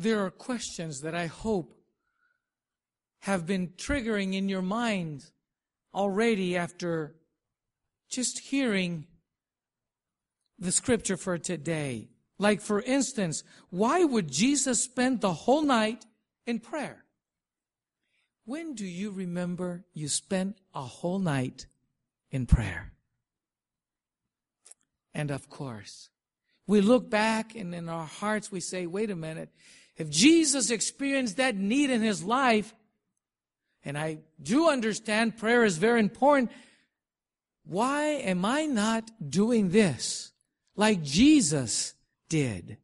there are questions that I hope have been triggering in your mind already after just hearing the scripture for today. Like, for instance, why would Jesus spend the whole night in prayer? When do you remember you spent a whole night in prayer? And of course, we look back and in our hearts we say, wait a minute, if Jesus experienced that need in his life, and I do understand prayer is very important, why am I not doing this like Jesus did?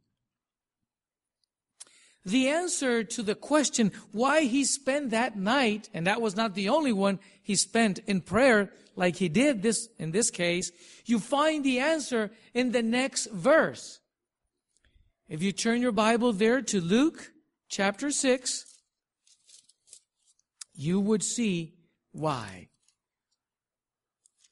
The answer to the question why he spent that night, and that was not the only one he spent in prayer like he did this in this case, you find the answer in the next verse. If you turn your Bible there to Luke chapter 6, you would see why.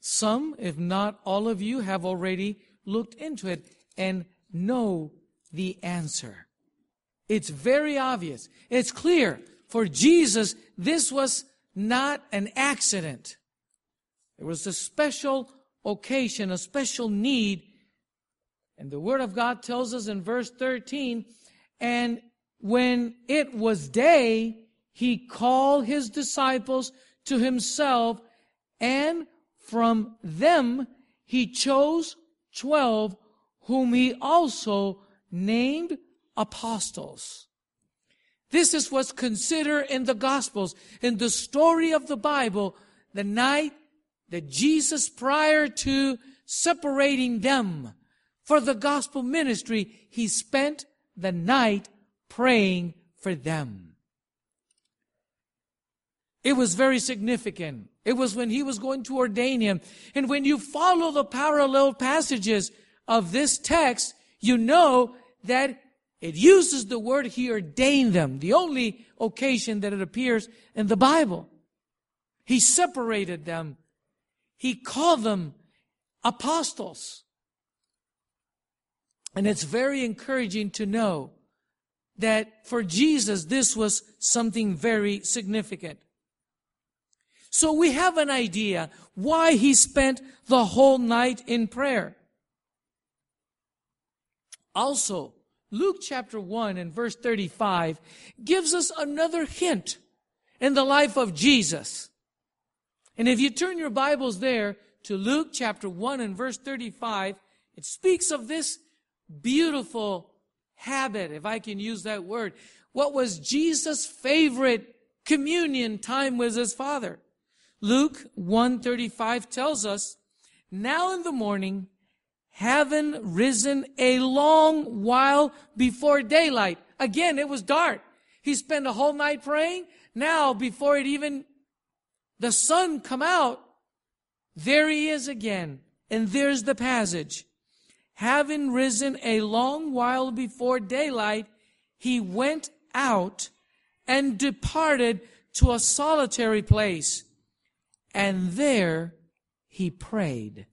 Some, if not all of you, have already looked into it and know the answer. It's very obvious. It's clear. For Jesus, this was not an accident. It was a special occasion, a special need. And the Word of God tells us in verse 13, and when it was day, he called his disciples to himself, and from them he chose twelve, whom he also named apostles. This is what's considered in the Gospels, in the story of the Bible, the night that Jesus, prior to separating them for the gospel ministry, he spent the night praying for them. It was very significant. It was when he was going to ordain him. And when you follow the parallel passages of this text, you know that it uses the word he ordained them, the only occasion that it appears in the Bible. He separated them. He called them apostles. And it's very encouraging to know that for Jesus, this was something very significant. So we have an idea why he spent the whole night in prayer. Also, Luke chapter 1 and verse 35 gives us another hint in the life of Jesus. And if you turn your Bibles there to Luke chapter 1 and verse 35, it speaks of this beautiful habit, if I can use that word. What was Jesus' favorite communion time with his Father? Luke 135 tells us, now in the morning, having risen a long while before daylight. Again, it was dark. He spent a whole night praying. Now, before it even, the sun come out, there he is again. And there's the passage. Having risen a long while before daylight, he went out and departed to a solitary place and there he prayed.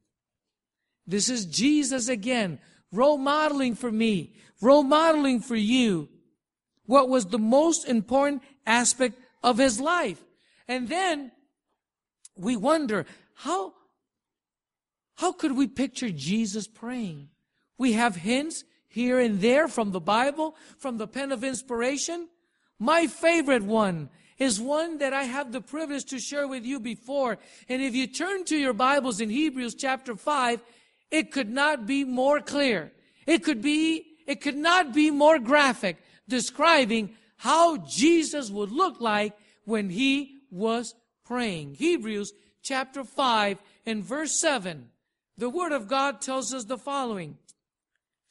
This is Jesus again, role modeling for me, role modeling for you what was the most important aspect of his life. And then we wonder, how, how could we picture Jesus praying? We have hints here and there from the Bible, from the pen of inspiration. My favorite one is one that I have the privilege to share with you before. And if you turn to your Bibles in Hebrews chapter 5, it could not be more clear. It could be, it could not be more graphic describing how Jesus would look like when he was praying. Hebrews chapter 5 and verse 7. The word of God tells us the following.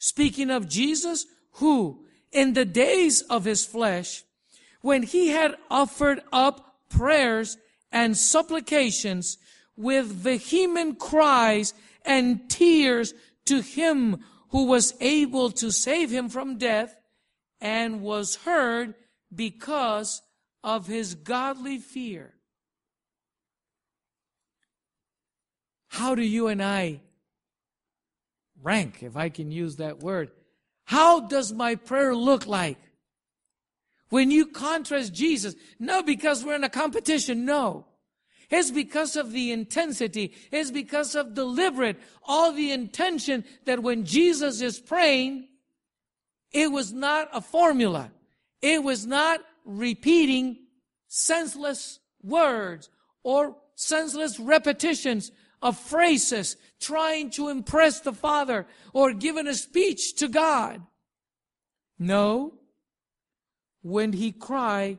Speaking of Jesus, who in the days of his flesh when he had offered up prayers and supplications with vehement cries and tears to him who was able to save him from death and was heard because of his godly fear. How do you and I rank, if I can use that word? How does my prayer look like? When you contrast Jesus, not because we're in a competition, no. It's because of the intensity. It's because of deliberate, all the intention that when Jesus is praying, it was not a formula. It was not repeating senseless words or senseless repetitions of phrases trying to impress the Father or giving a speech to God. No, when he cried,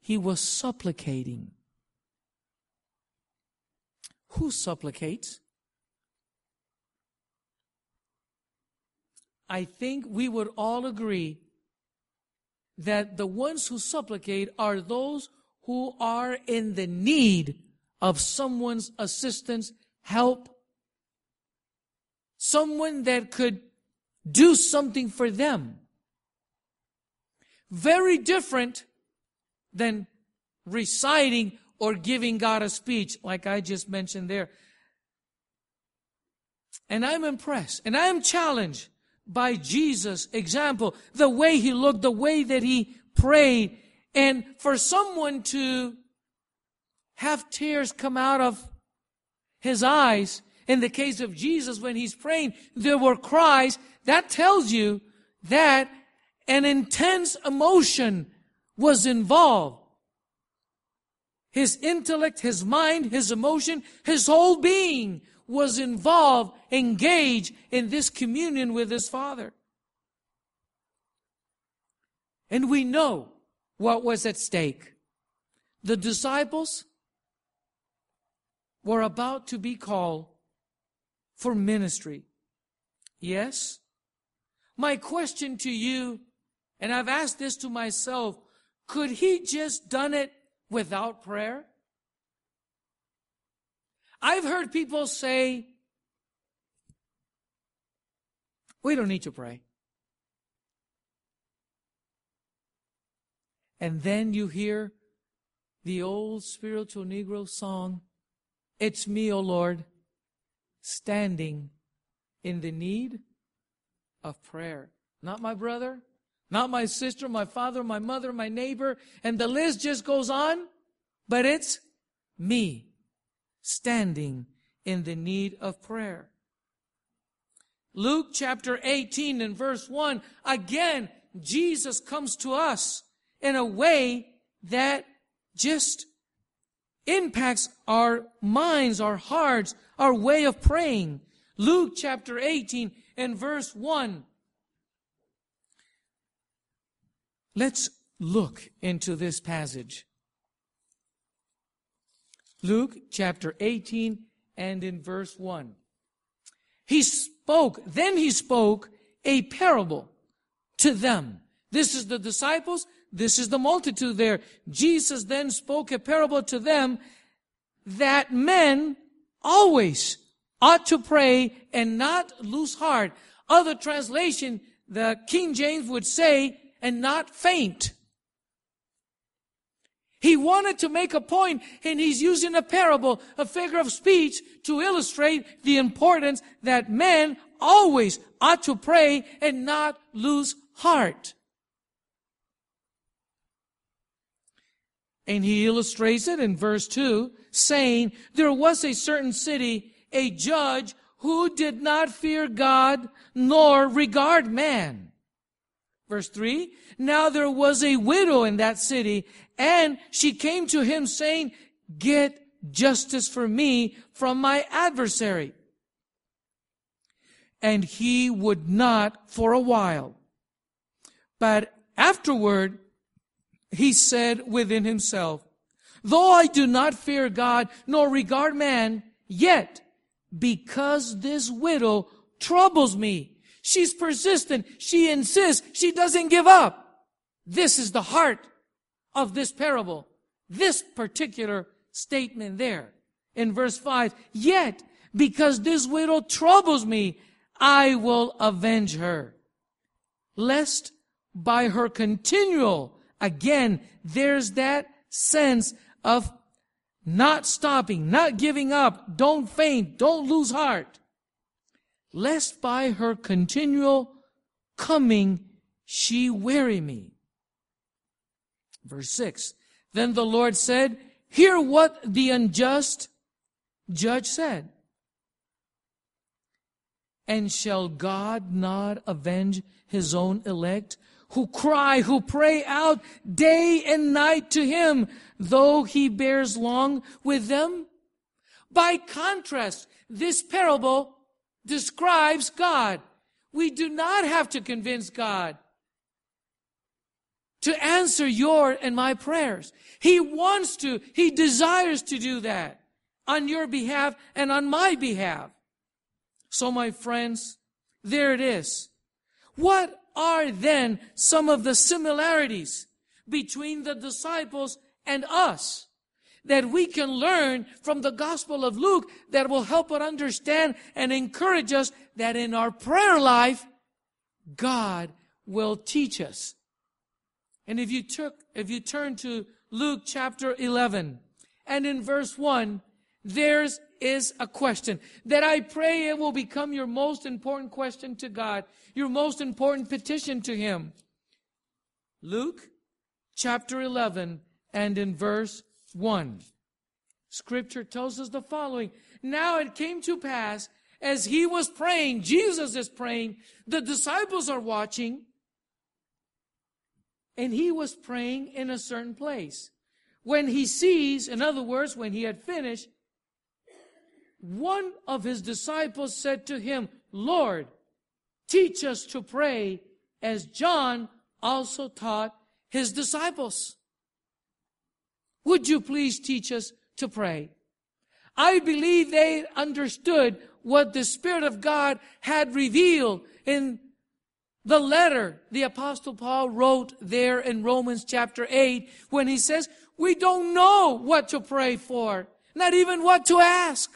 he was supplicating. Who supplicates? I think we would all agree that the ones who supplicate are those who are in the need of someone's assistance, help, someone that could do something for them. Very different than reciting or giving God a speech, like I just mentioned there. And I'm impressed and I'm challenged by Jesus' example, the way he looked, the way that he prayed. And for someone to have tears come out of his eyes, in the case of Jesus, when he's praying, there were cries. That tells you that an intense emotion was involved. His intellect, his mind, his emotion, his whole being was involved, engaged in this communion with his Father. And we know what was at stake. The disciples were about to be called for ministry. Yes? My question to you and I've asked this to myself, could he just done it without prayer? I've heard people say, we don't need to pray. And then you hear the old spiritual Negro song, It's me, O Lord, standing in the need of prayer. Not my brother, not my sister, my father, my mother, my neighbor, and the list just goes on. But it's me standing in the need of prayer. Luke chapter 18 and verse 1, again, Jesus comes to us in a way that just impacts our minds, our hearts, our way of praying. Luke chapter 18 and verse 1. Let's look into this passage. Luke chapter 18 and in verse 1. He spoke, then he spoke a parable to them. This is the disciples, this is the multitude there. Jesus then spoke a parable to them that men always ought to pray and not lose heart. Other translation, the King James would say, and not faint. He wanted to make a point and he's using a parable, a figure of speech to illustrate the importance that men always ought to pray and not lose heart. And he illustrates it in verse 2, saying, There was a certain city, a judge who did not fear God nor regard man. Verse 3 Now there was a widow in that city, and she came to him saying, Get justice for me from my adversary. And he would not for a while. But afterward, he said within himself, Though I do not fear God nor regard man, yet because this widow troubles me, She's persistent. She insists. She doesn't give up. This is the heart of this parable. This particular statement there in verse 5. Yet, because this widow troubles me, I will avenge her. Lest by her continual, again, there's that sense of not stopping, not giving up, don't faint, don't lose heart lest by her continual coming she weary me. Verse 6. Then the Lord said, Hear what the unjust judge said. And shall God not avenge his own elect who cry, who pray out day and night to him, though he bears long with them? By contrast, this parable describes God. We do not have to convince God to answer your and my prayers. He wants to, He desires to do that on your behalf and on my behalf. So my friends, there it is. What are then some of the similarities between the disciples and us that we can learn from the Gospel of Luke that will help us understand and encourage us that in our prayer life, God will teach us. And if you took, if you turn to Luke chapter 11 and in verse 1, there's is a question that I pray it will become your most important question to God, your most important petition to Him. Luke chapter 11 and in verse 1. Scripture tells us the following. Now it came to pass as he was praying, Jesus is praying, the disciples are watching, and he was praying in a certain place. When he sees, in other words, when he had finished, one of his disciples said to him, Lord, teach us to pray as John also taught his disciples. Would you please teach us to pray? I believe they understood what the Spirit of God had revealed in the letter the Apostle Paul wrote there in Romans chapter 8 when he says, We don't know what to pray for, not even what to ask.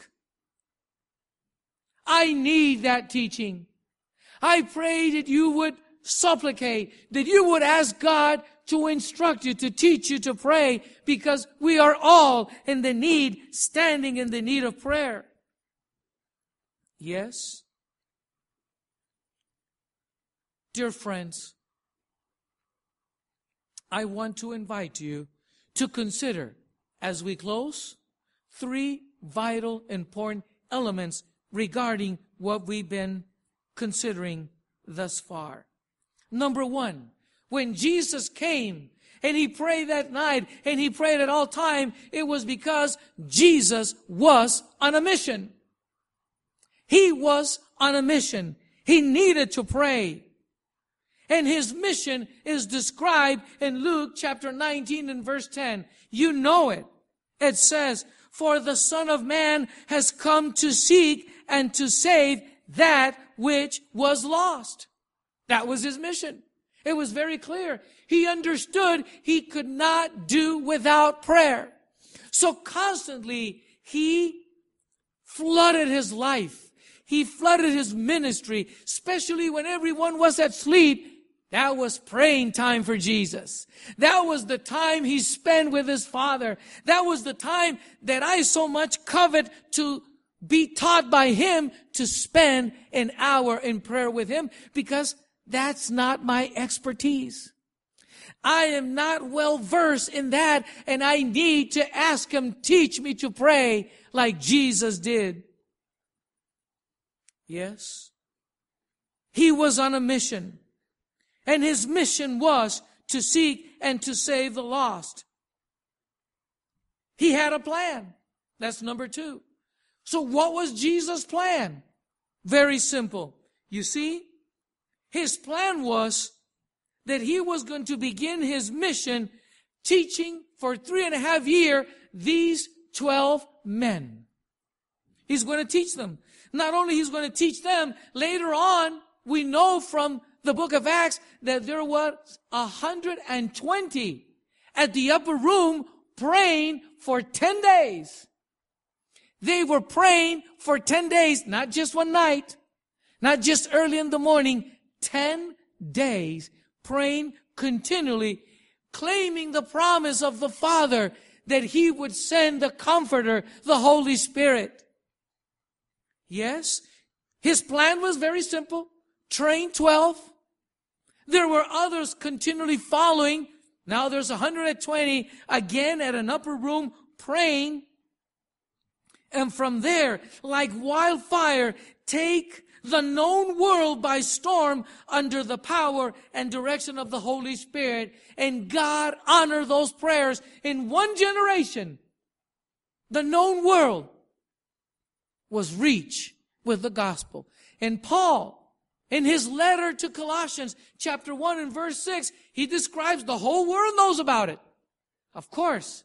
I need that teaching. I pray that you would supplicate, that you would ask God to instruct you, to teach you to pray, because we are all in the need, standing in the need of prayer. Yes? Dear friends, I want to invite you to consider, as we close, three vital, important elements regarding what we've been considering thus far. Number one, when Jesus came and he prayed that night and he prayed at all time, it was because Jesus was on a mission. He was on a mission. He needed to pray. And his mission is described in Luke chapter 19 and verse 10. You know it. It says, For the Son of Man has come to seek and to save that which was lost. That was his mission. It was very clear. He understood he could not do without prayer. So constantly he flooded his life. He flooded his ministry, especially when everyone was at sleep. That was praying time for Jesus. That was the time he spent with his father. That was the time that I so much covet to be taught by him to spend an hour in prayer with him because that's not my expertise. I am not well versed in that and I need to ask him, teach me to pray like Jesus did. Yes. He was on a mission and his mission was to seek and to save the lost. He had a plan. That's number two. So what was Jesus' plan? Very simple. You see, his plan was that he was going to begin his mission teaching for three and a half year these 12 men. He's going to teach them. Not only he's going to teach them, later on, we know from the book of Acts that there was 120 at the upper room praying for 10 days. They were praying for 10 days, not just one night, not just early in the morning, 10 days praying continually, claiming the promise of the Father that He would send the Comforter, the Holy Spirit. Yes, His plan was very simple. Train 12. There were others continually following Now there's 120 again at an upper room praying. And from there, like wildfire, take the known world by storm under the power and direction of the Holy Spirit. And God honor those prayers in one generation. The known world was reached with the gospel. And Paul, in his letter to Colossians, chapter 1 and verse 6, he describes the whole world knows about it. Of course,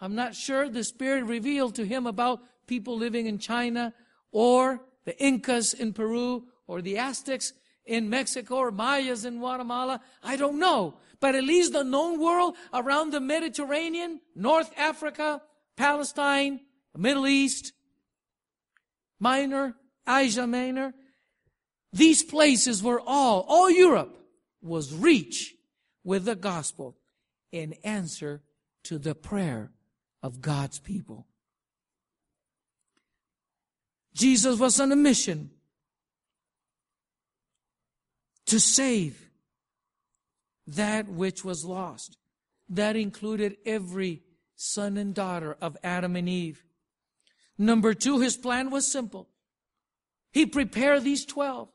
I'm not sure the Spirit revealed to him about people living in China or the Incas in Peru or the Aztecs in Mexico or Mayas in Guatemala. I don't know. But at least the known world around the Mediterranean, North Africa, Palestine, Middle East, Minor, Asia Minor, these places were all, all Europe was reached with the gospel in answer to the prayer of God's people. Jesus was on a mission to save that which was lost. That included every son and daughter of Adam and Eve. Number two, his plan was simple. He prepared these twelve.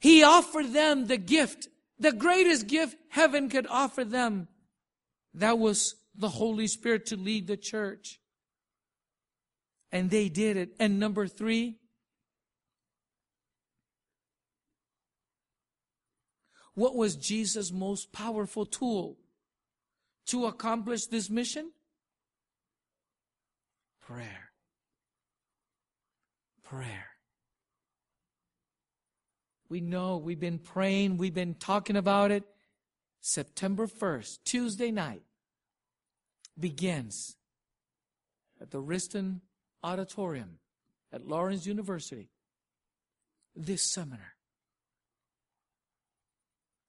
He offered them the gift, the greatest gift heaven could offer them. That was the Holy Spirit to lead the church. And they did it. And number three, what was Jesus' most powerful tool to accomplish this mission? Prayer. Prayer. We know we've been praying, we've been talking about it. September 1st, Tuesday night, begins at the Riston Auditorium at Lawrence University this seminar.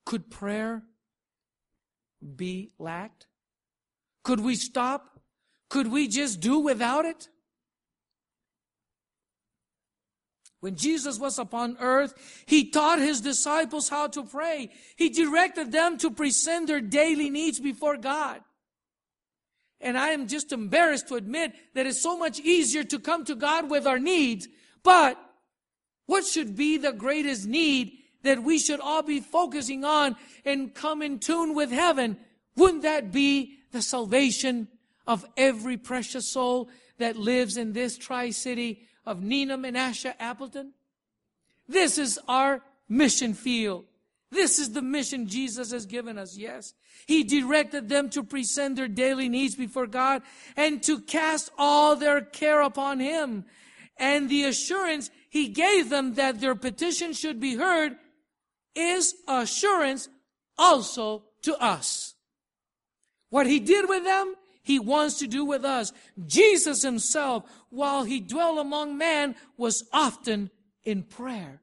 Could prayer be lacked? Could we stop? Could we just do without it? When Jesus was upon earth, He taught His disciples how to pray. He directed them to present their daily needs before God. And I am just embarrassed to admit that it's so much easier to come to God with our needs. But what should be the greatest need that we should all be focusing on and come in tune with heaven? Wouldn't that be the salvation of every precious soul that lives in this tri-city of Neenah, Menasha, Appleton? This is our mission field. This is the mission Jesus has given us, yes. He directed them to present their daily needs before God and to cast all their care upon Him. And the assurance He gave them that their petition should be heard is assurance also to us. What He did with them, He wants to do with us. Jesus Himself, while He dwelt among man, was often in prayer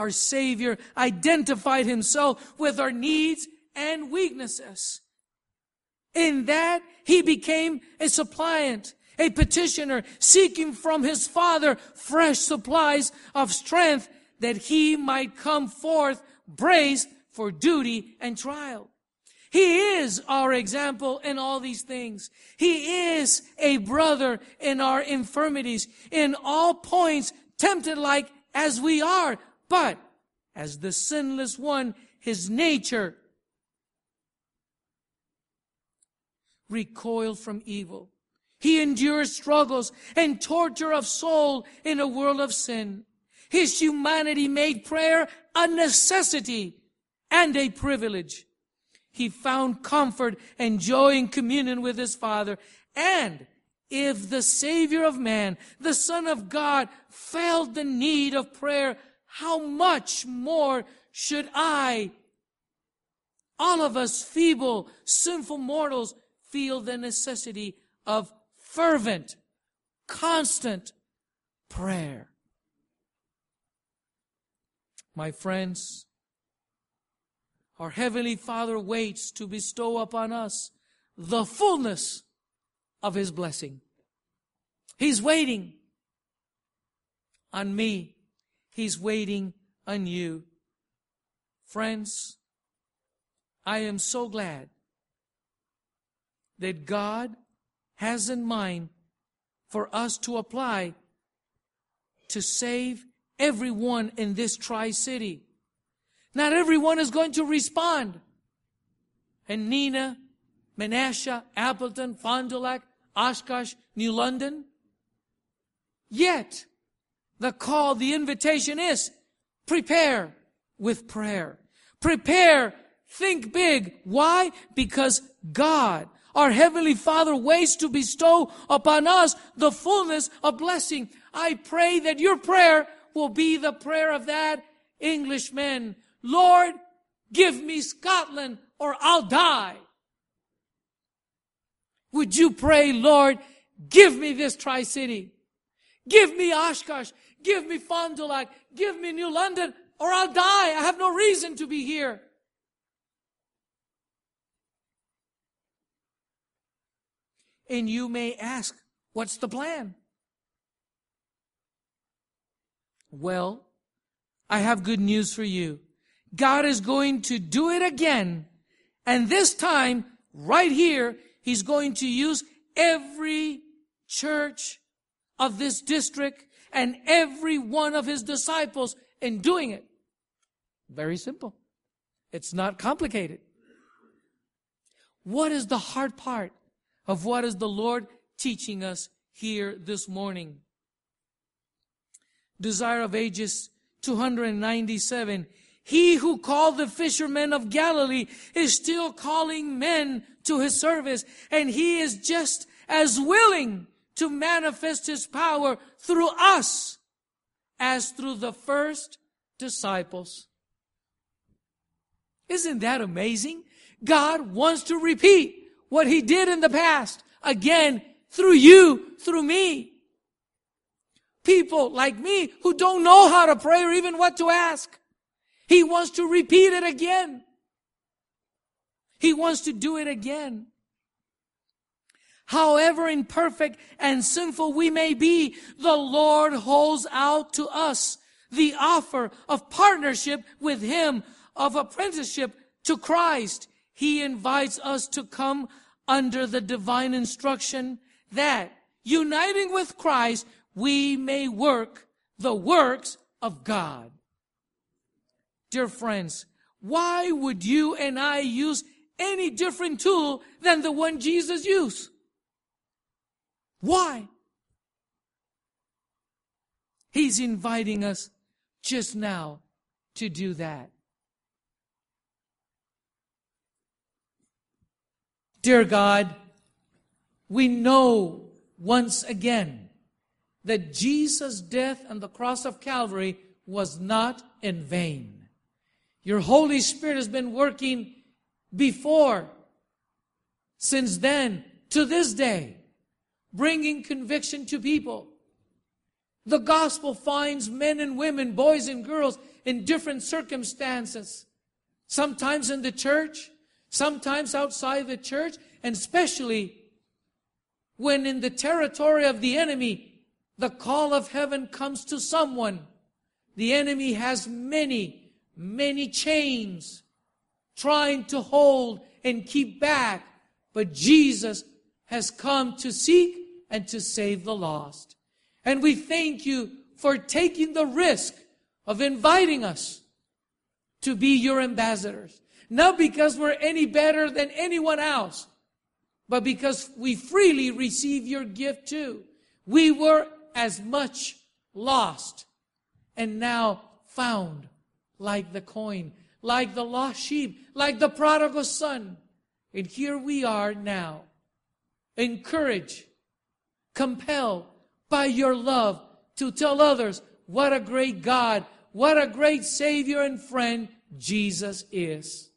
our Savior identified himself with our needs and weaknesses. In that, he became a suppliant, a petitioner, seeking from his Father fresh supplies of strength that he might come forth braced for duty and trial. He is our example in all these things. He is a brother in our infirmities, in all points tempted like as we are, but as the sinless one, his nature recoiled from evil. He endures struggles and torture of soul in a world of sin. His humanity made prayer a necessity and a privilege. He found comfort and joy in communion with his Father. And if the Savior of man, the Son of God, felt the need of prayer how much more should I, all of us feeble, sinful mortals, feel the necessity of fervent, constant prayer? My friends, our Heavenly Father waits to bestow upon us the fullness of His blessing. He's waiting on me He's waiting on you. Friends, I am so glad that God has in mind for us to apply to save everyone in this Tri City. Not everyone is going to respond. And Neenah, Menasha, Appleton, Fond du Lac, Oshkosh, New London. Yet, the call, the invitation is prepare with prayer. Prepare, think big. Why? Because God, our Heavenly Father, waits to bestow upon us the fullness of blessing. I pray that your prayer will be the prayer of that Englishman. Lord, give me Scotland or I'll die. Would you pray, Lord, give me this Tri City? Give me Oshkosh. Give me Fond du Lac. Give me New London or I'll die. I have no reason to be here. And you may ask, what's the plan? Well, I have good news for you. God is going to do it again. And this time, right here, He's going to use every church of this district and every one of His disciples in doing it. Very simple. It's not complicated. What is the hard part of what is the Lord teaching us here this morning? Desire of Ages 297. He who called the fishermen of Galilee is still calling men to his service, and he is just as willing to manifest his power through us as through the first disciples. Isn't that amazing? God wants to repeat what he did in the past again through you, through me. People like me who don't know how to pray or even what to ask. He wants to repeat it again. He wants to do it again. However imperfect and sinful we may be, the Lord holds out to us the offer of partnership with Him of apprenticeship to Christ, he invites us to come under the divine instruction that, uniting with Christ, we may work the works of God. Dear friends, why would you and I use any different tool than the one Jesus used? Why? He's inviting us just now to do that. Dear God, we know once again that Jesus' death on the cross of Calvary was not in vain. Your Holy Spirit has been working before, since then, to this day, bringing conviction to people. The gospel finds men and women, boys and girls in different circumstances. Sometimes in the church, sometimes outside the church, and especially when in the territory of the enemy, the call of heaven comes to someone. The enemy has many, many chains trying to hold and keep back, but Jesus has come to seek and to save the lost. And we thank you for taking the risk of inviting us to be your ambassadors. Not because we're any better than anyone else, but because we freely receive your gift too. We were as much lost and now found like the coin, like the lost sheep, like the prodigal son. And here we are now, encouraged, compelled by your love to tell others what a great God, what a great Savior and friend Jesus is.